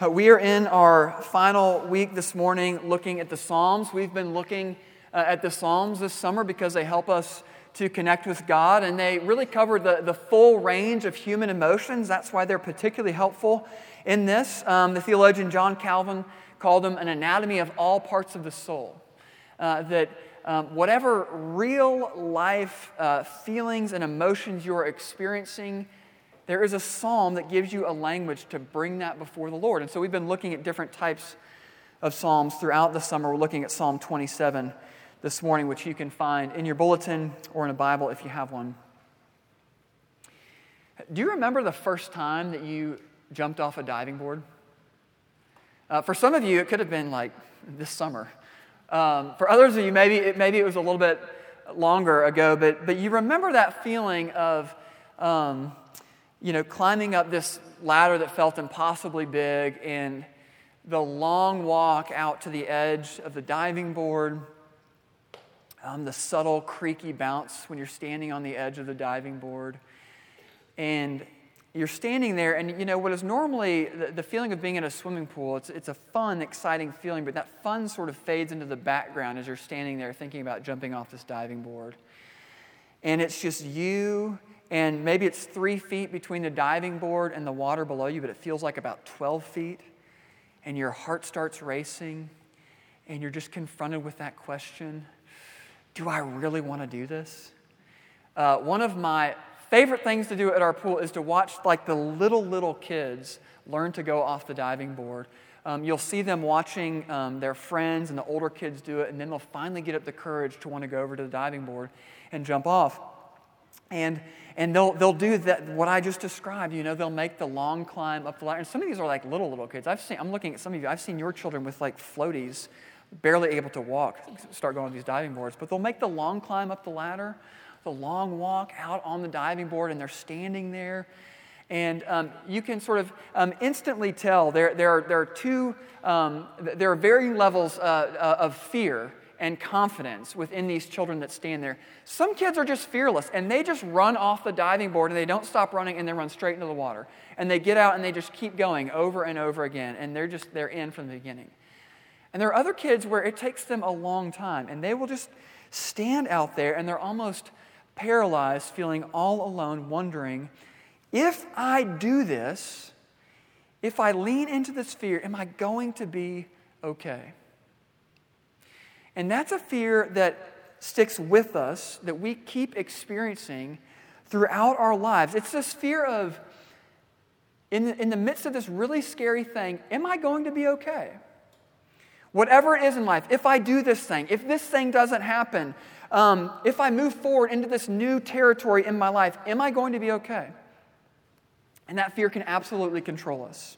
Uh, we are in our final week this morning looking at the Psalms. We've been looking uh, at the Psalms this summer because they help us to connect with God and they really cover the, the full range of human emotions. That's why they're particularly helpful in this. Um, the theologian John Calvin called them an anatomy of all parts of the soul. Uh, that um, whatever real life uh, feelings and emotions you're experiencing, there is a psalm that gives you a language to bring that before the Lord. And so we've been looking at different types of psalms throughout the summer. We're looking at Psalm 27 this morning, which you can find in your bulletin or in a Bible if you have one. Do you remember the first time that you jumped off a diving board? Uh, for some of you, it could have been like this summer. Um, for others of you, maybe it, maybe it was a little bit longer ago, but, but you remember that feeling of um, you know, climbing up this ladder that felt impossibly big and the long walk out to the edge of the diving board, um, the subtle creaky bounce when you're standing on the edge of the diving board. And you're standing there, and you know what is normally the, the, feeling of being in a swimming pool, it's, it's a fun, exciting feeling, but that fun sort of fades into the background as you're standing there thinking about jumping off this diving board. And it's just you and maybe it's three feet between the diving board and the water below you, but it feels like about 12 feet. And your heart starts racing, and you're just confronted with that question Do I really want to do this? Uh, one of my favorite things to do at our pool is to watch like the little, little kids learn to go off the diving board. Um, you'll see them watching um, their friends and the older kids do it, and then they'll finally get up the courage to want to go over to the diving board and jump off. And, and they'll, they'll do that, what I just described. You know, they'll make the long climb up the ladder. And some of these are like little, little kids. I've seen, I'm looking at some of you, I've seen your children with like floaties, barely able to walk, start going on these diving boards. But they'll make the long climb up the ladder, the long walk out on the diving board, and they're standing there. And um, you can sort of um, instantly tell there, there, are, there are two, um, there are varying levels uh, uh, of fear and confidence within these children that stand there. Some kids are just fearless and they just run off the diving board and they don't stop running and they run straight into the water. And they get out and they just keep going over and over again and they're just they're in from the beginning. And there are other kids where it takes them a long time and they will just stand out there and they're almost paralyzed, feeling all alone, wondering, if I do this, if I lean into this fear, am I going to be okay? And that's a fear that sticks with us, that we keep experiencing throughout our lives. It's this fear of, in the, in the midst of this really scary thing, am I going to be okay? Whatever it is in life, if I do this thing, if this thing doesn't happen, um, if I move forward into this new territory in my life, am I going to be okay? And that fear can absolutely control us.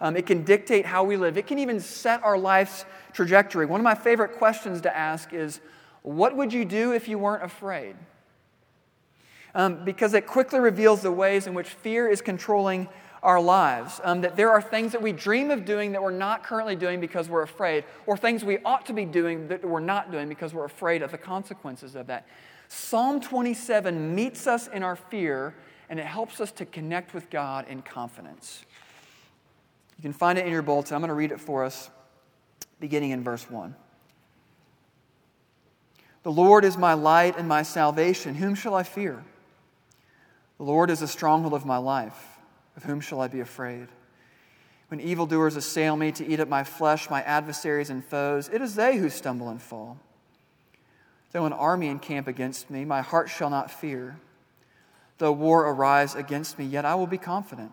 Um, it can dictate how we live. It can even set our life's trajectory. One of my favorite questions to ask is what would you do if you weren't afraid? Um, because it quickly reveals the ways in which fear is controlling our lives. Um, that there are things that we dream of doing that we're not currently doing because we're afraid, or things we ought to be doing that we're not doing because we're afraid of the consequences of that. Psalm 27 meets us in our fear and it helps us to connect with God in confidence. You can find it in your bulletin. I'm going to read it for us, beginning in verse 1. The Lord is my light and my salvation. Whom shall I fear? The Lord is the stronghold of my life. Of whom shall I be afraid? When evildoers assail me to eat up my flesh, my adversaries and foes, it is they who stumble and fall. Though an army encamp against me, my heart shall not fear. Though war arise against me, yet I will be confident.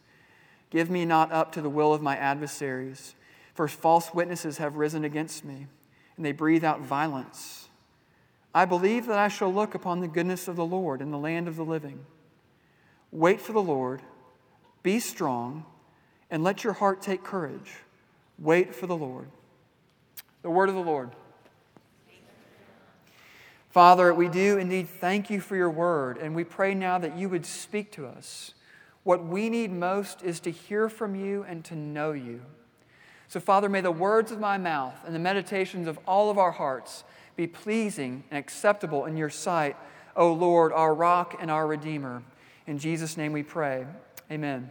Give me not up to the will of my adversaries, for false witnesses have risen against me, and they breathe out violence. I believe that I shall look upon the goodness of the Lord in the land of the living. Wait for the Lord, be strong, and let your heart take courage. Wait for the Lord. The word of the Lord. Father, we do indeed thank you for your word, and we pray now that you would speak to us. What we need most is to hear from you and to know you. So, Father, may the words of my mouth and the meditations of all of our hearts be pleasing and acceptable in your sight, O Lord, our rock and our Redeemer. In Jesus' name we pray. Amen.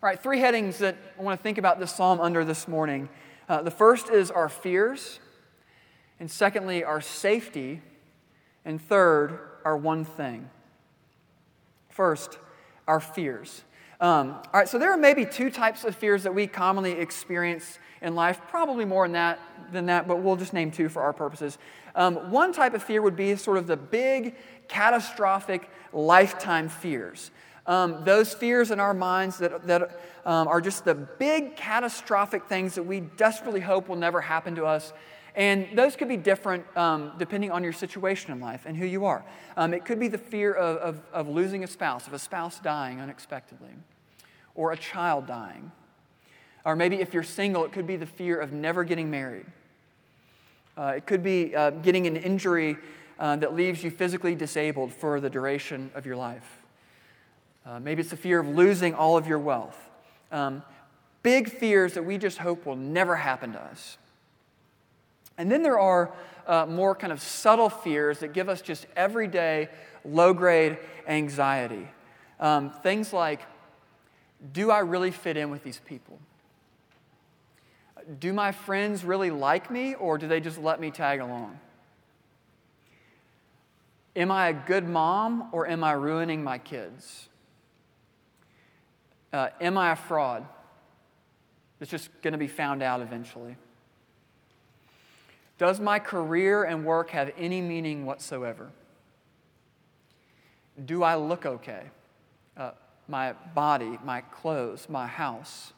All right, three headings that I want to think about this psalm under this morning. Uh, the first is our fears, and secondly, our safety, and third, our one thing. First, our fears. Um, all right, so there are maybe two types of fears that we commonly experience in life, probably more than that, than that but we'll just name two for our purposes. Um, one type of fear would be sort of the big, catastrophic, lifetime fears. Um, those fears in our minds that, that um, are just the big catastrophic things that we desperately hope will never happen to us. And those could be different um, depending on your situation in life and who you are. Um, it could be the fear of, of, of losing a spouse, of a spouse dying unexpectedly, or a child dying. Or maybe if you're single, it could be the fear of never getting married. Uh, it could be uh, getting an injury uh, that leaves you physically disabled for the duration of your life. Uh, maybe it's the fear of losing all of your wealth. Um, big fears that we just hope will never happen to us. And then there are uh, more kind of subtle fears that give us just everyday low grade anxiety. Um, things like Do I really fit in with these people? Do my friends really like me, or do they just let me tag along? Am I a good mom, or am I ruining my kids? Uh, am I a fraud? It's just going to be found out eventually. Does my career and work have any meaning whatsoever? Do I look okay? Uh, my body, my clothes, my house.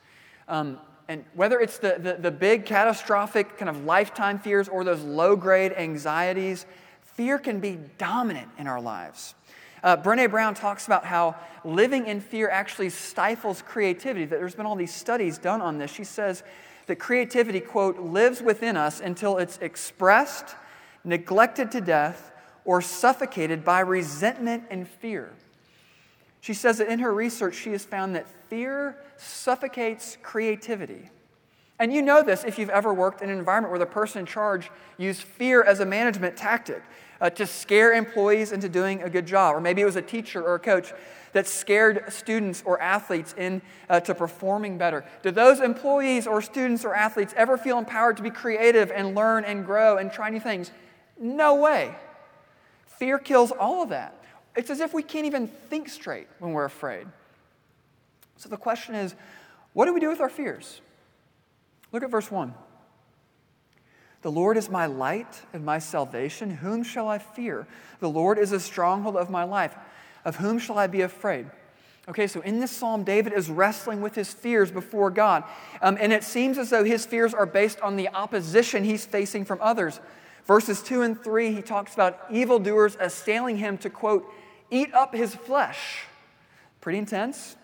Um, and whether it's the, the, the big catastrophic kind of lifetime fears or those low grade anxieties, fear can be dominant in our lives. Uh, Brene Brown talks about how living in fear actually stifles creativity, that there's been all these studies done on this. She says that creativity, quote, lives within us until it's expressed, neglected to death, or suffocated by resentment and fear. She says that in her research, she has found that fear suffocates creativity. And you know this if you've ever worked in an environment where the person in charge used fear as a management tactic uh, to scare employees into doing a good job. Or maybe it was a teacher or a coach that scared students or athletes into uh, performing better. Do those employees or students or athletes ever feel empowered to be creative and learn and grow and try new things? No way. Fear kills all of that. It's as if we can't even think straight when we're afraid. So the question is what do we do with our fears? Look at verse 1. The Lord is my light and my salvation. Whom shall I fear? The Lord is a stronghold of my life. Of whom shall I be afraid? Okay, so in this psalm, David is wrestling with his fears before God. Um, and it seems as though his fears are based on the opposition he's facing from others. Verses 2 and 3, he talks about evildoers assailing him to, quote, eat up his flesh. Pretty intense.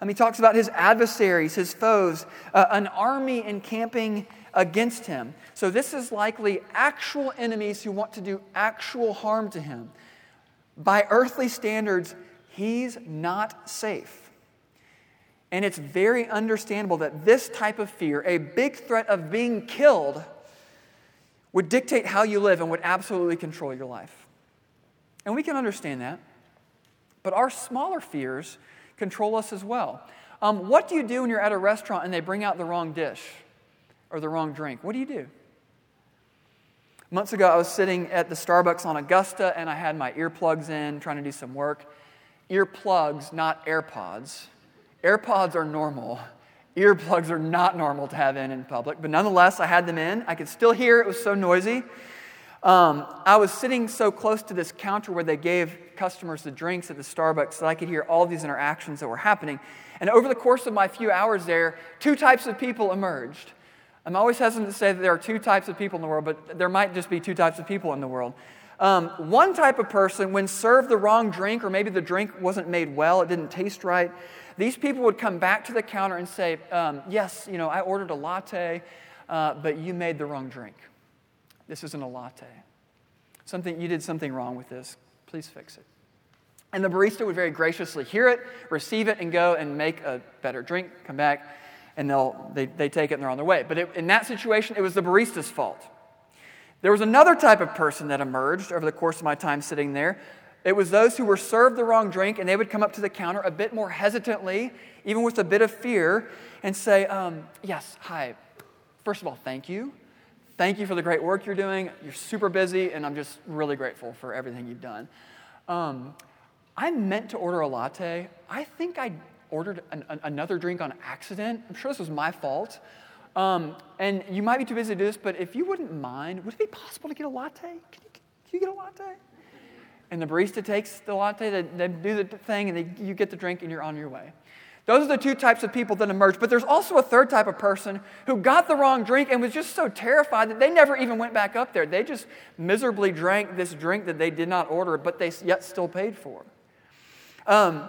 Um, he talks about his adversaries, his foes, uh, an army encamping against him. So, this is likely actual enemies who want to do actual harm to him. By earthly standards, he's not safe. And it's very understandable that this type of fear, a big threat of being killed, would dictate how you live and would absolutely control your life. And we can understand that. But our smaller fears control us as well. Um, what do you do when you're at a restaurant and they bring out the wrong dish? Or the wrong drink. What do you do? Months ago, I was sitting at the Starbucks on Augusta and I had my earplugs in trying to do some work. Earplugs, not AirPods. AirPods are normal. Earplugs are not normal to have in in public, but nonetheless, I had them in. I could still hear it was so noisy. Um, I was sitting so close to this counter where they gave customers the drinks at the Starbucks that I could hear all these interactions that were happening. And over the course of my few hours there, two types of people emerged. I'm always hesitant to say that there are two types of people in the world, but there might just be two types of people in the world. Um, one type of person, when served the wrong drink, or maybe the drink wasn't made well, it didn't taste right, these people would come back to the counter and say, um, Yes, you know, I ordered a latte, uh, but you made the wrong drink. This isn't a latte. Something, you did something wrong with this. Please fix it. And the barista would very graciously hear it, receive it, and go and make a better drink, come back, and they'll, they, they take it and they're on their way. But it, in that situation, it was the barista's fault. There was another type of person that emerged over the course of my time sitting there. It was those who were served the wrong drink, and they would come up to the counter a bit more hesitantly, even with a bit of fear, and say, um, Yes, hi. First of all, thank you. Thank you for the great work you're doing. You're super busy, and I'm just really grateful for everything you've done. Um, I meant to order a latte. I think I ordered an, an, another drink on accident. I'm sure this was my fault. Um, and you might be too busy to do this, but if you wouldn't mind, would it be possible to get a latte? Can you, can you get a latte? And the barista takes the latte, they, they do the thing, and they, you get the drink, and you're on your way. Those are the two types of people that emerge. But there's also a third type of person who got the wrong drink and was just so terrified that they never even went back up there. They just miserably drank this drink that they did not order, but they yet still paid for. Um,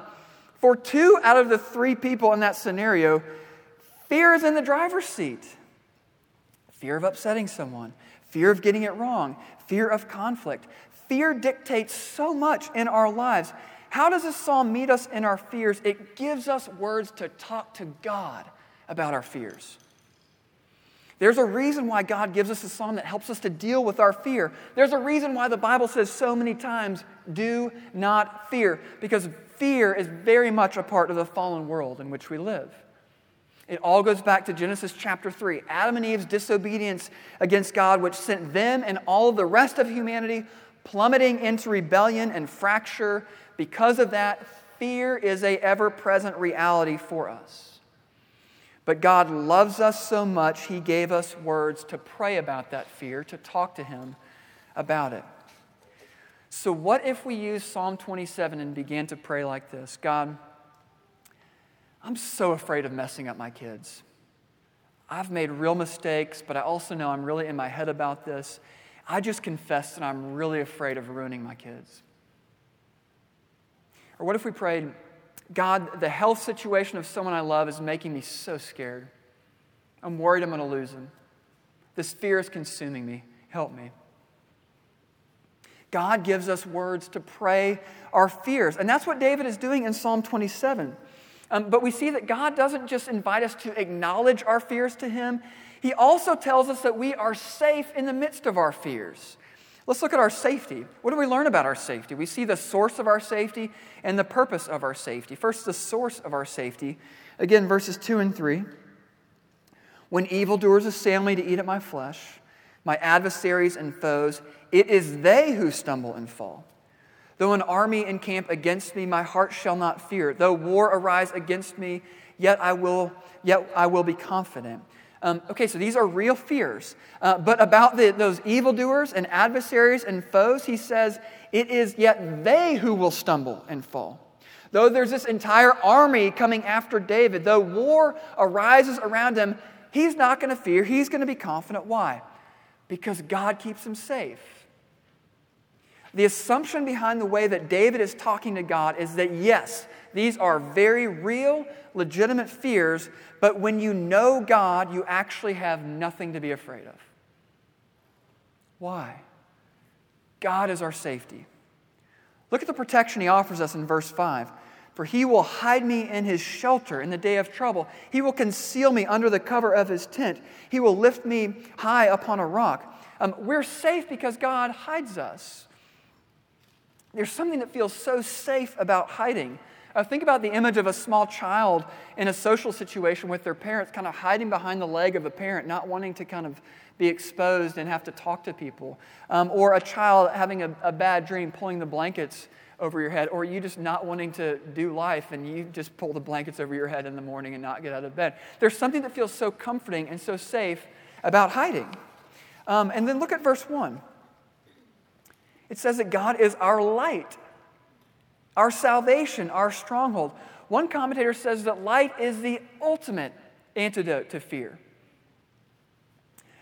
for two out of the three people in that scenario, fear is in the driver's seat fear of upsetting someone, fear of getting it wrong, fear of conflict. Fear dictates so much in our lives. How does this psalm meet us in our fears? It gives us words to talk to God about our fears. There's a reason why God gives us a psalm that helps us to deal with our fear. There's a reason why the Bible says so many times, do not fear, because fear is very much a part of the fallen world in which we live. It all goes back to Genesis chapter 3 Adam and Eve's disobedience against God, which sent them and all the rest of humanity plummeting into rebellion and fracture. Because of that, fear is a ever present reality for us. But God loves us so much, He gave us words to pray about that fear, to talk to Him about it. So, what if we use Psalm 27 and began to pray like this God, I'm so afraid of messing up my kids. I've made real mistakes, but I also know I'm really in my head about this. I just confess that I'm really afraid of ruining my kids. Or what if we prayed, God, the health situation of someone I love is making me so scared. I'm worried I'm going to lose him. This fear is consuming me. Help me. God gives us words to pray our fears. And that's what David is doing in Psalm 27. Um, but we see that God doesn't just invite us to acknowledge our fears to Him, He also tells us that we are safe in the midst of our fears. Let's look at our safety. What do we learn about our safety? We see the source of our safety and the purpose of our safety. First, the source of our safety. Again, verses 2 and 3. When evildoers assail me to eat at my flesh, my adversaries and foes, it is they who stumble and fall. Though an army encamp against me, my heart shall not fear. Though war arise against me, yet I will, yet I will be confident. Um, okay, so these are real fears. Uh, but about the, those evildoers and adversaries and foes, he says, it is yet they who will stumble and fall. Though there's this entire army coming after David, though war arises around him, he's not going to fear. He's going to be confident. Why? Because God keeps him safe. The assumption behind the way that David is talking to God is that yes, these are very real, legitimate fears, but when you know God, you actually have nothing to be afraid of. Why? God is our safety. Look at the protection he offers us in verse 5. For he will hide me in his shelter in the day of trouble. He will conceal me under the cover of his tent. He will lift me high upon a rock. Um, we're safe because God hides us. There's something that feels so safe about hiding. Uh, think about the image of a small child in a social situation with their parents kind of hiding behind the leg of a parent, not wanting to kind of be exposed and have to talk to people. Um, or a child having a, a, bad dream, pulling the blankets over your head, or you just not wanting to do life and you just pull the blankets over your head in the morning and not get out of bed. There's something that feels so comforting and so safe about hiding. Um, and then look at verse 1. It says that God is our light, our salvation, our stronghold. One commentator says that light is the ultimate antidote to fear.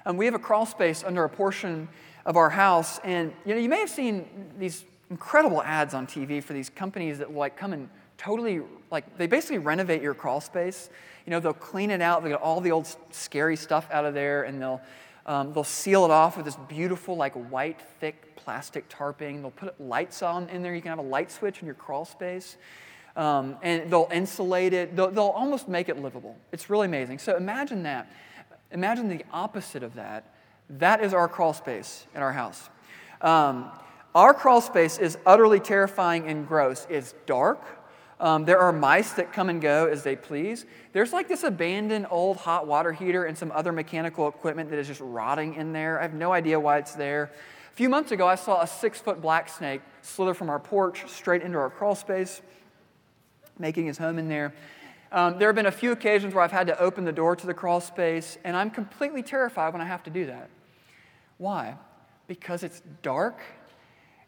And we have a crawl space under a portion of our house, and you know you may have seen these incredible ads on TV for these companies that like come and totally like they basically renovate your crawl space. You know they'll clean it out, they get all the old scary stuff out of there, and they'll um, they'll seal it off with this beautiful like white thick plastic tarping. They'll put lights on in there. You can have a light switch in your crawl space. Um, and they'll insulate it. They'll, they'll almost make it livable. It's really amazing. So imagine that. Imagine the opposite of that. That is our crawl space in our house. Um, our crawl space is utterly terrifying and gross. It's dark. Um, there are mice that come and go as they please. There's like this abandoned old hot water heater and some other mechanical equipment that is just rotting in there. I have no idea why it's there. A few months ago, I saw a six foot black snake slither from our porch straight into our crawl space, making his home in there. Um, there have been a few occasions where I've had to open the door to the crawl space, and I'm completely terrified when I have to do that. Why? Because it's dark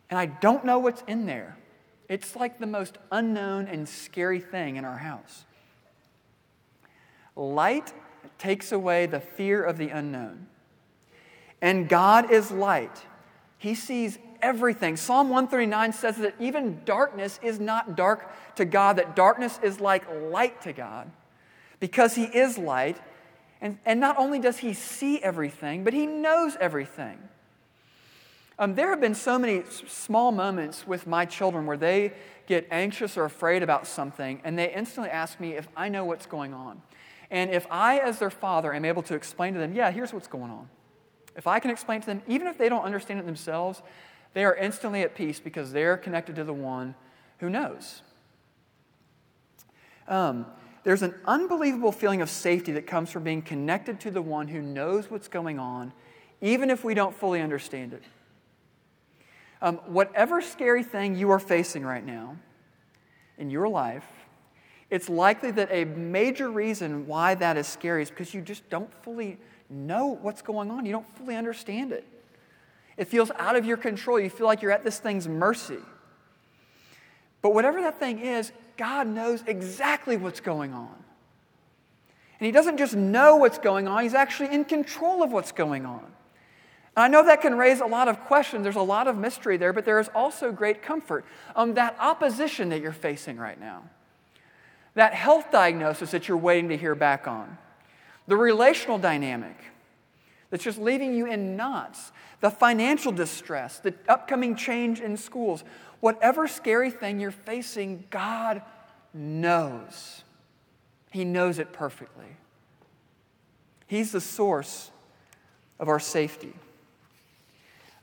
and I don't know what's in there. It's like the most unknown and scary thing in our house. Light takes away the fear of the unknown. And God is light. He sees everything. Psalm 139 says that even darkness is not dark to God, that darkness is like light to God because He is light. And, and not only does He see everything, but He knows everything. Um, there have been so many small moments with my children where they get anxious or afraid about something, and they instantly ask me if I know what's going on. And if I, as their father, am able to explain to them, yeah, here's what's going on. If I can explain to them, even if they don't understand it themselves, they are instantly at peace because they're connected to the one who knows. Um, there's an unbelievable feeling of safety that comes from being connected to the one who knows what's going on, even if we don't fully understand it. Um, whatever scary thing you are facing right now in your life, it's likely that a major reason why that is scary is because you just don't fully know what's going on. You don't fully understand it. It feels out of your control. You feel like you're at this thing's mercy. But whatever that thing is, God knows exactly what's going on. And He doesn't just know what's going on, He's actually in control of what's going on. And I know that can raise a lot of questions. There's a lot of mystery there, but there is also great comfort. Um, that opposition that you're facing right now, that health diagnosis that you're waiting to hear back on, the relational dynamic that's just leaving you in knots, the financial distress, the upcoming change in schools, whatever scary thing you're facing, God knows. He knows it perfectly. He's the source of our safety.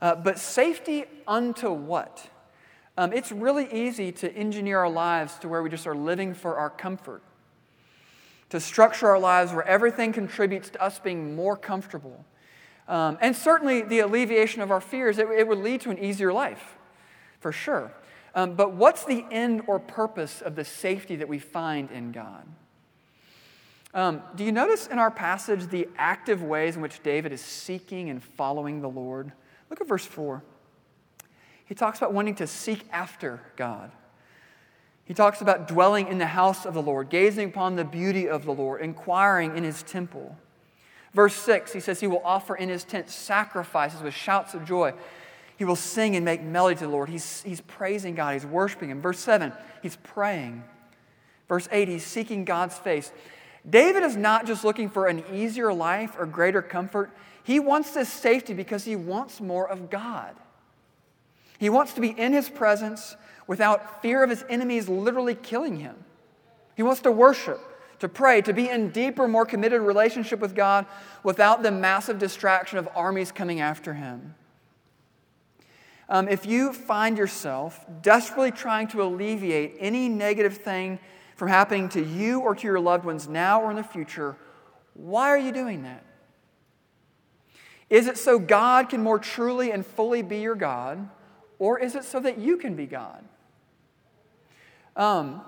Uh, but safety unto what? Um, it's really easy to engineer our lives to where we just are living for our comfort, to structure our lives where everything contributes to us being more comfortable. Um, and certainly the alleviation of our fears, it, it, would lead to an easier life, for sure. Um, but what's the end or purpose of the safety that we find in God? Um, do you notice in our passage the active ways in which David is seeking and following the Lord? Look at verse 4. He talks about wanting to seek after God. He talks about dwelling in the house of the Lord, gazing upon the beauty of the Lord, inquiring in his temple. Verse 6, he says, He will offer in his tent sacrifices with shouts of joy. He will sing and make melody to the Lord. He's, he's praising God, he's worshiping Him. Verse 7, he's praying. Verse 8, he's seeking God's face. David is not just looking for an easier life or greater comfort. He wants this safety because he wants more of God. He wants to be in his presence without fear of his enemies literally killing him. He wants to worship, to pray, to be in deeper, more committed relationship with God without the massive distraction of armies coming after him. Um, if you find yourself desperately trying to alleviate any negative thing from happening to you or to your loved ones now or in the future, why are you doing that? Is it so God can more truly and fully be your God, or is it so that you can be God? um,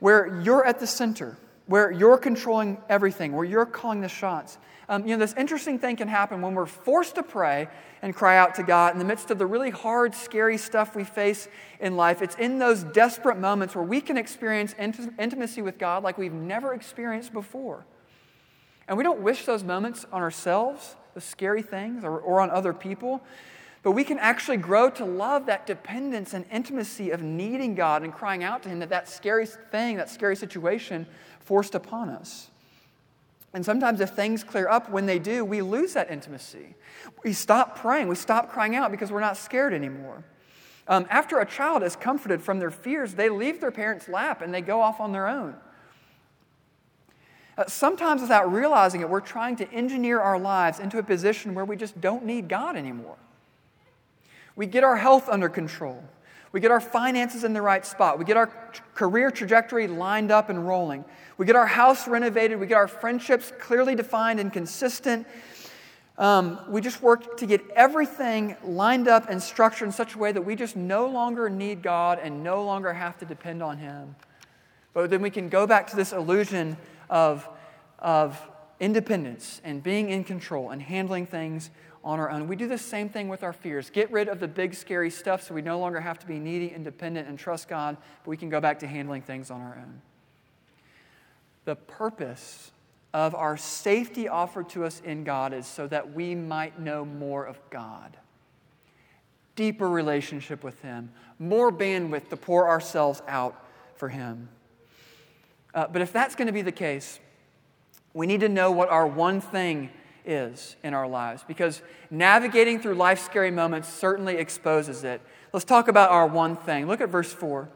where you're at the center, where you're controlling everything, where you're calling the shots. Um, you know, this interesting thing can happen when we're forced to pray and cry out to God in the midst of the really hard, scary stuff we face in life. It's in those desperate moments where we can experience int- intimacy with God like we've never experienced before. And we don't wish those moments on ourselves, the scary things, or, or on other people. But we can actually grow to love that dependence and intimacy of needing God and crying out to Him that that scary thing, that scary situation forced upon us. And sometimes, if things clear up when they do, we lose that intimacy. We stop praying, we stop crying out because we're not scared anymore. Um, after a child is comforted from their fears, they leave their parents' lap and they go off on their own. Uh, sometimes, without realizing it, we're trying to engineer our lives into a position where we just don't need God anymore. We get our health under control. We get our finances in the right spot. We get our career trajectory lined up and rolling. We get our house renovated. We get our friendships clearly defined and consistent. Um, we just work to get everything lined up and structured in such a way that we just no longer need God and no longer have to depend on Him. But then we can go back to this illusion of, of independence and being in control and handling things on our own. We do the same thing with our fears. Get rid of the big, scary stuff so we no longer have to be needy, independent, and trust God, but we can go back to handling things on our own. The purpose of our safety offered to us in God is so that we might know more of God. Deeper relationship with Him, more bandwidth to pour ourselves out for Him. Uh, but if that's going to be the case, we need to know what our one thing is in our lives because navigating through life's scary moments certainly exposes it. Let's talk about our one thing. Look at verse 4.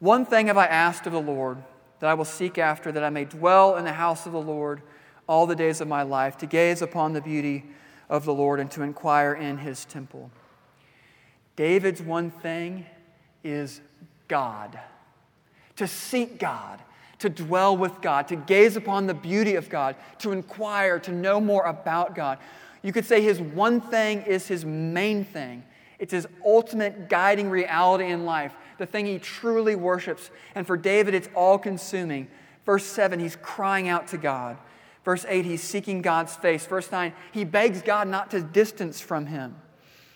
One thing have I asked of the Lord that I will seek after, that I may dwell in the house of the Lord all the days of my life, to gaze upon the beauty of the Lord and to inquire in his temple. David's one thing is God, to seek God to dwell with God, to gaze upon the beauty of God, to inquire, to know more about God. You could say his one thing is his main thing. It's his ultimate guiding reality in life, the thing he truly worships. And for David, it's all consuming. Verse 7, he's crying out to God. Verse 8, he's seeking God's face. Verse 9, he begs God not to distance from him.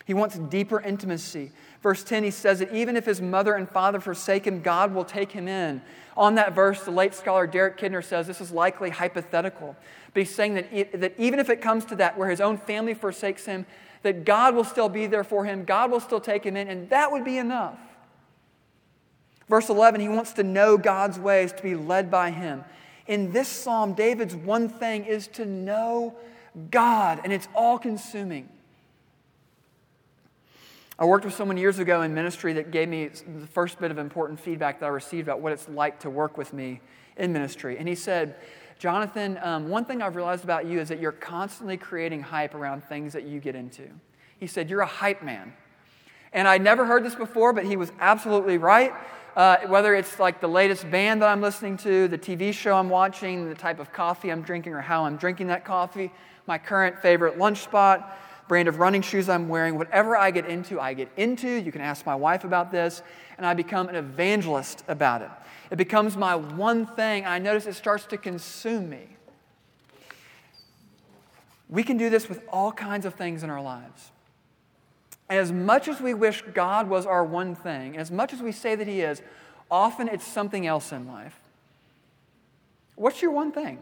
He wants deeper intimacy. Verse 10, he says that even if his mother and father forsake him, God will take him in. On that verse, the late scholar Derek Kidner says this is likely hypothetical. But he's saying that, that even if it comes to that, where his own family forsakes him, that God will still be there for him, God will still take him in, and that would be enough. Verse 11, he wants to know God's ways, to be led by him. In this psalm, David's one thing is to know God, and it's all consuming. I worked with someone years ago in ministry that gave me the first bit of important feedback that I received about what it's like to work with me in ministry. And he said, Jonathan, um, one thing I've realized about you is that you're constantly creating hype around things that you get into. He said, You're a hype man. And I'd never heard this before, but he was absolutely right. Uh, whether it's like the latest band that I'm listening to, the TV show I'm watching, the type of coffee I'm drinking, or how I'm drinking that coffee, my current favorite lunch spot, brand of running shoes I'm wearing, whatever I get into, I get into. You can ask my wife about this, and I become an evangelist about it. It becomes my one thing, and I notice it starts to consume me. We can do this with all kinds of things in our lives. And as much as we wish God was our one thing, as much as we say that He is, often it's something else in life. What's your one thing?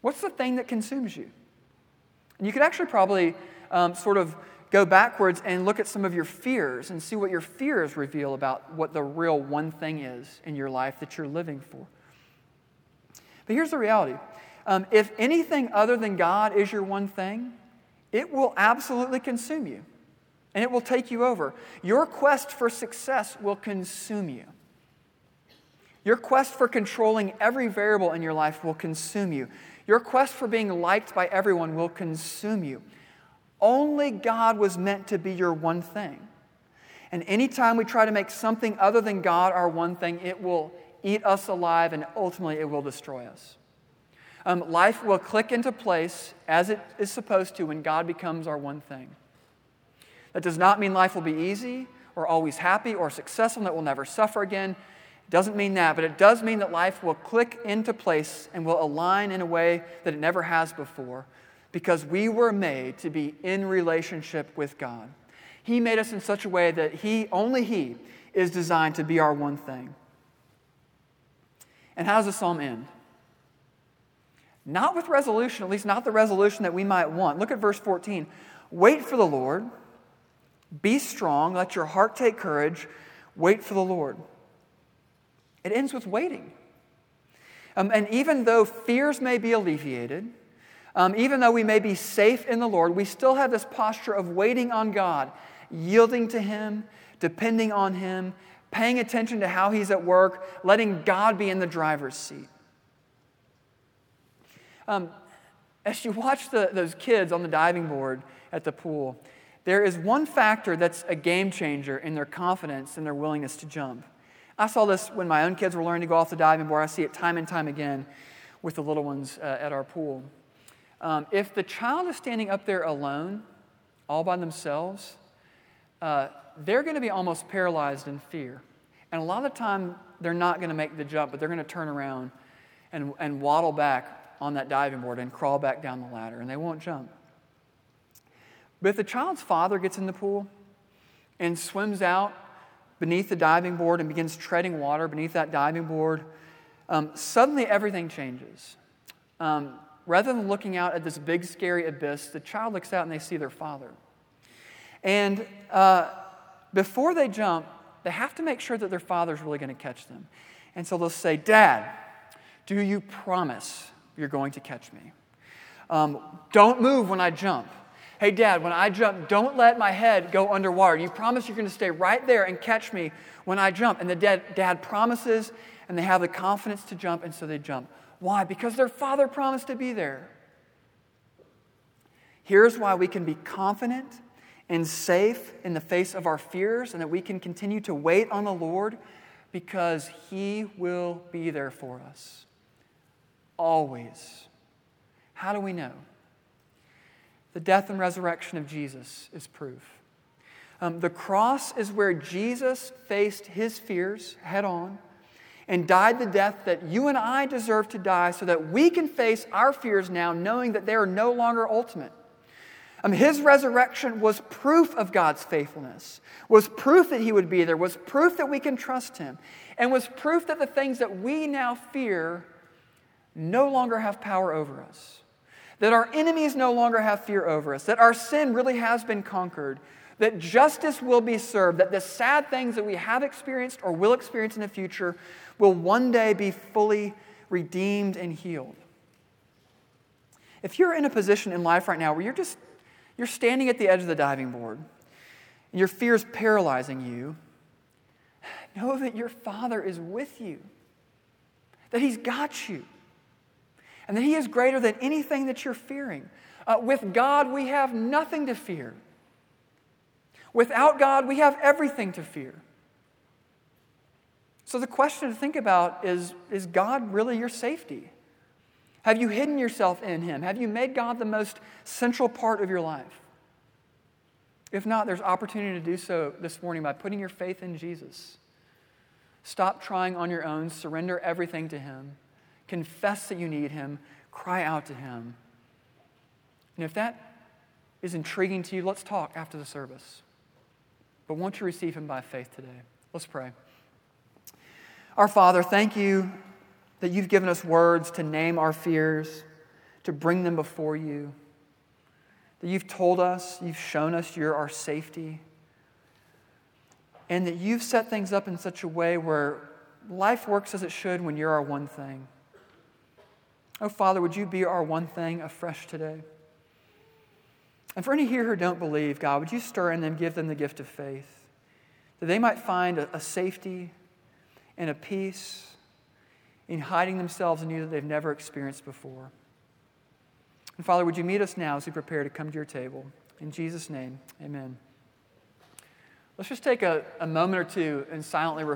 What's the thing that consumes you? And you could actually probably um, sort of go backwards and look at some of your fears and see what your fears reveal about what the real one thing is in your life that you're living for. But here's the reality um, if anything other than God is your one thing, it will absolutely consume you and it will take you over. Your quest for success will consume you. Your quest for controlling every variable in your life will consume you. Your quest for being liked by everyone will consume you. Only God was meant to be your one thing. And anytime we try to make something other than God our one thing, it will eat us alive and ultimately it will destroy us. Um, life will click into place as it is supposed to when God becomes our one thing. That does not mean life will be easy or always happy or successful and that we'll never suffer again. Doesn't mean that, but it does mean that life will click into place and will align in a way that it never has before because we were made to be in relationship with God. He made us in such a way that He, only He, is designed to be our one thing. And how does the psalm end? Not with resolution, at least not the resolution that we might want. Look at verse 14. Wait for the Lord. Be strong. Let your heart take courage. Wait for the Lord. It ends with waiting. Um, and even though fears may be alleviated, um, even though we may be safe in the Lord, we still have this posture of waiting on God, yielding to Him, depending on Him, paying attention to how He's at work, letting God be in the driver's seat. Um, as you watch the, those kids on the diving board at the pool, there is one factor that's a game changer in their confidence and their willingness to jump. I saw this when my own kids were learning to go off the diving board. I see it time and time again with the little ones uh, at our pool. Um, if the child is standing up there alone, all by themselves, uh, they're going to be almost paralyzed in fear. And a lot of the time, they're not going to make the jump, but they're going to turn around and, and waddle back on that diving board and crawl back down the ladder, and they won't jump. But if the child's father gets in the pool and swims out beneath the diving board and begins treading water beneath that diving board, um, suddenly everything changes. Um, rather than looking out at this big, scary abyss, the child looks out and they see their father. And uh, before they jump, they have to make sure that their father's really going to catch them. And so they'll say, Dad, do you promise you're going to catch me. Um, don't move when I jump. Hey, Dad, when I jump, don't let my head go underwater. You promise you're going to stay right there and catch me when I jump. And the dad, dad promises, and they have the confidence to jump, and so they jump. Why? Because their father promised to be there. Here's why we can be confident and safe in the face of our fears, and that we can continue to wait on the Lord because He will be there for us. Always. How do we know? The death and resurrection of Jesus is proof. Um, the cross is where Jesus faced his fears head on and died the death that you and I deserve to die so that we can face our fears now, knowing that they are no longer ultimate. Um, his resurrection was proof of God's faithfulness, was proof that he would be there, was proof that we can trust him, and was proof that the things that we now fear no longer have power over us, that our enemies no longer have fear over us, that our sin really has been conquered, that justice will be served, that the sad things that we have experienced or will experience in the future will one day be fully redeemed and healed. If you're in a position in life right now where you're just you're standing at the edge of the diving board and your fear is paralyzing you, know that your Father is with you, that He's got you and that He is greater than anything that you're fearing. Uh, with God, we have nothing to fear. Without God, we have everything to fear. So the question to think about is Is God really your safety? Have you hidden yourself in Him? Have you made God the most central part of your life? If not, there's opportunity to do so this morning by putting your faith in Jesus. Stop trying on your own, surrender everything to Him confess that you need Him, cry out to Him. And if that is intriguing to you, let's talk after the service. But won't you receive Him by faith today? Let's pray. Our Father, thank you that you've given us words to name our fears, to bring them before you. That you've told us, you've shown us you're our safety. And that you've set things up in such a way where life works as it should when you're our one thing. Oh, Father, would you be our one thing afresh today? And for any here who don't believe, God, would you stir in them, give them the gift of faith, that they might find a, a safety and a peace in hiding themselves in you that they've never experienced before. And Father, would you meet us now as we prepare to come to your table? In Jesus' name, amen. Let's just take a, a moment or two and silently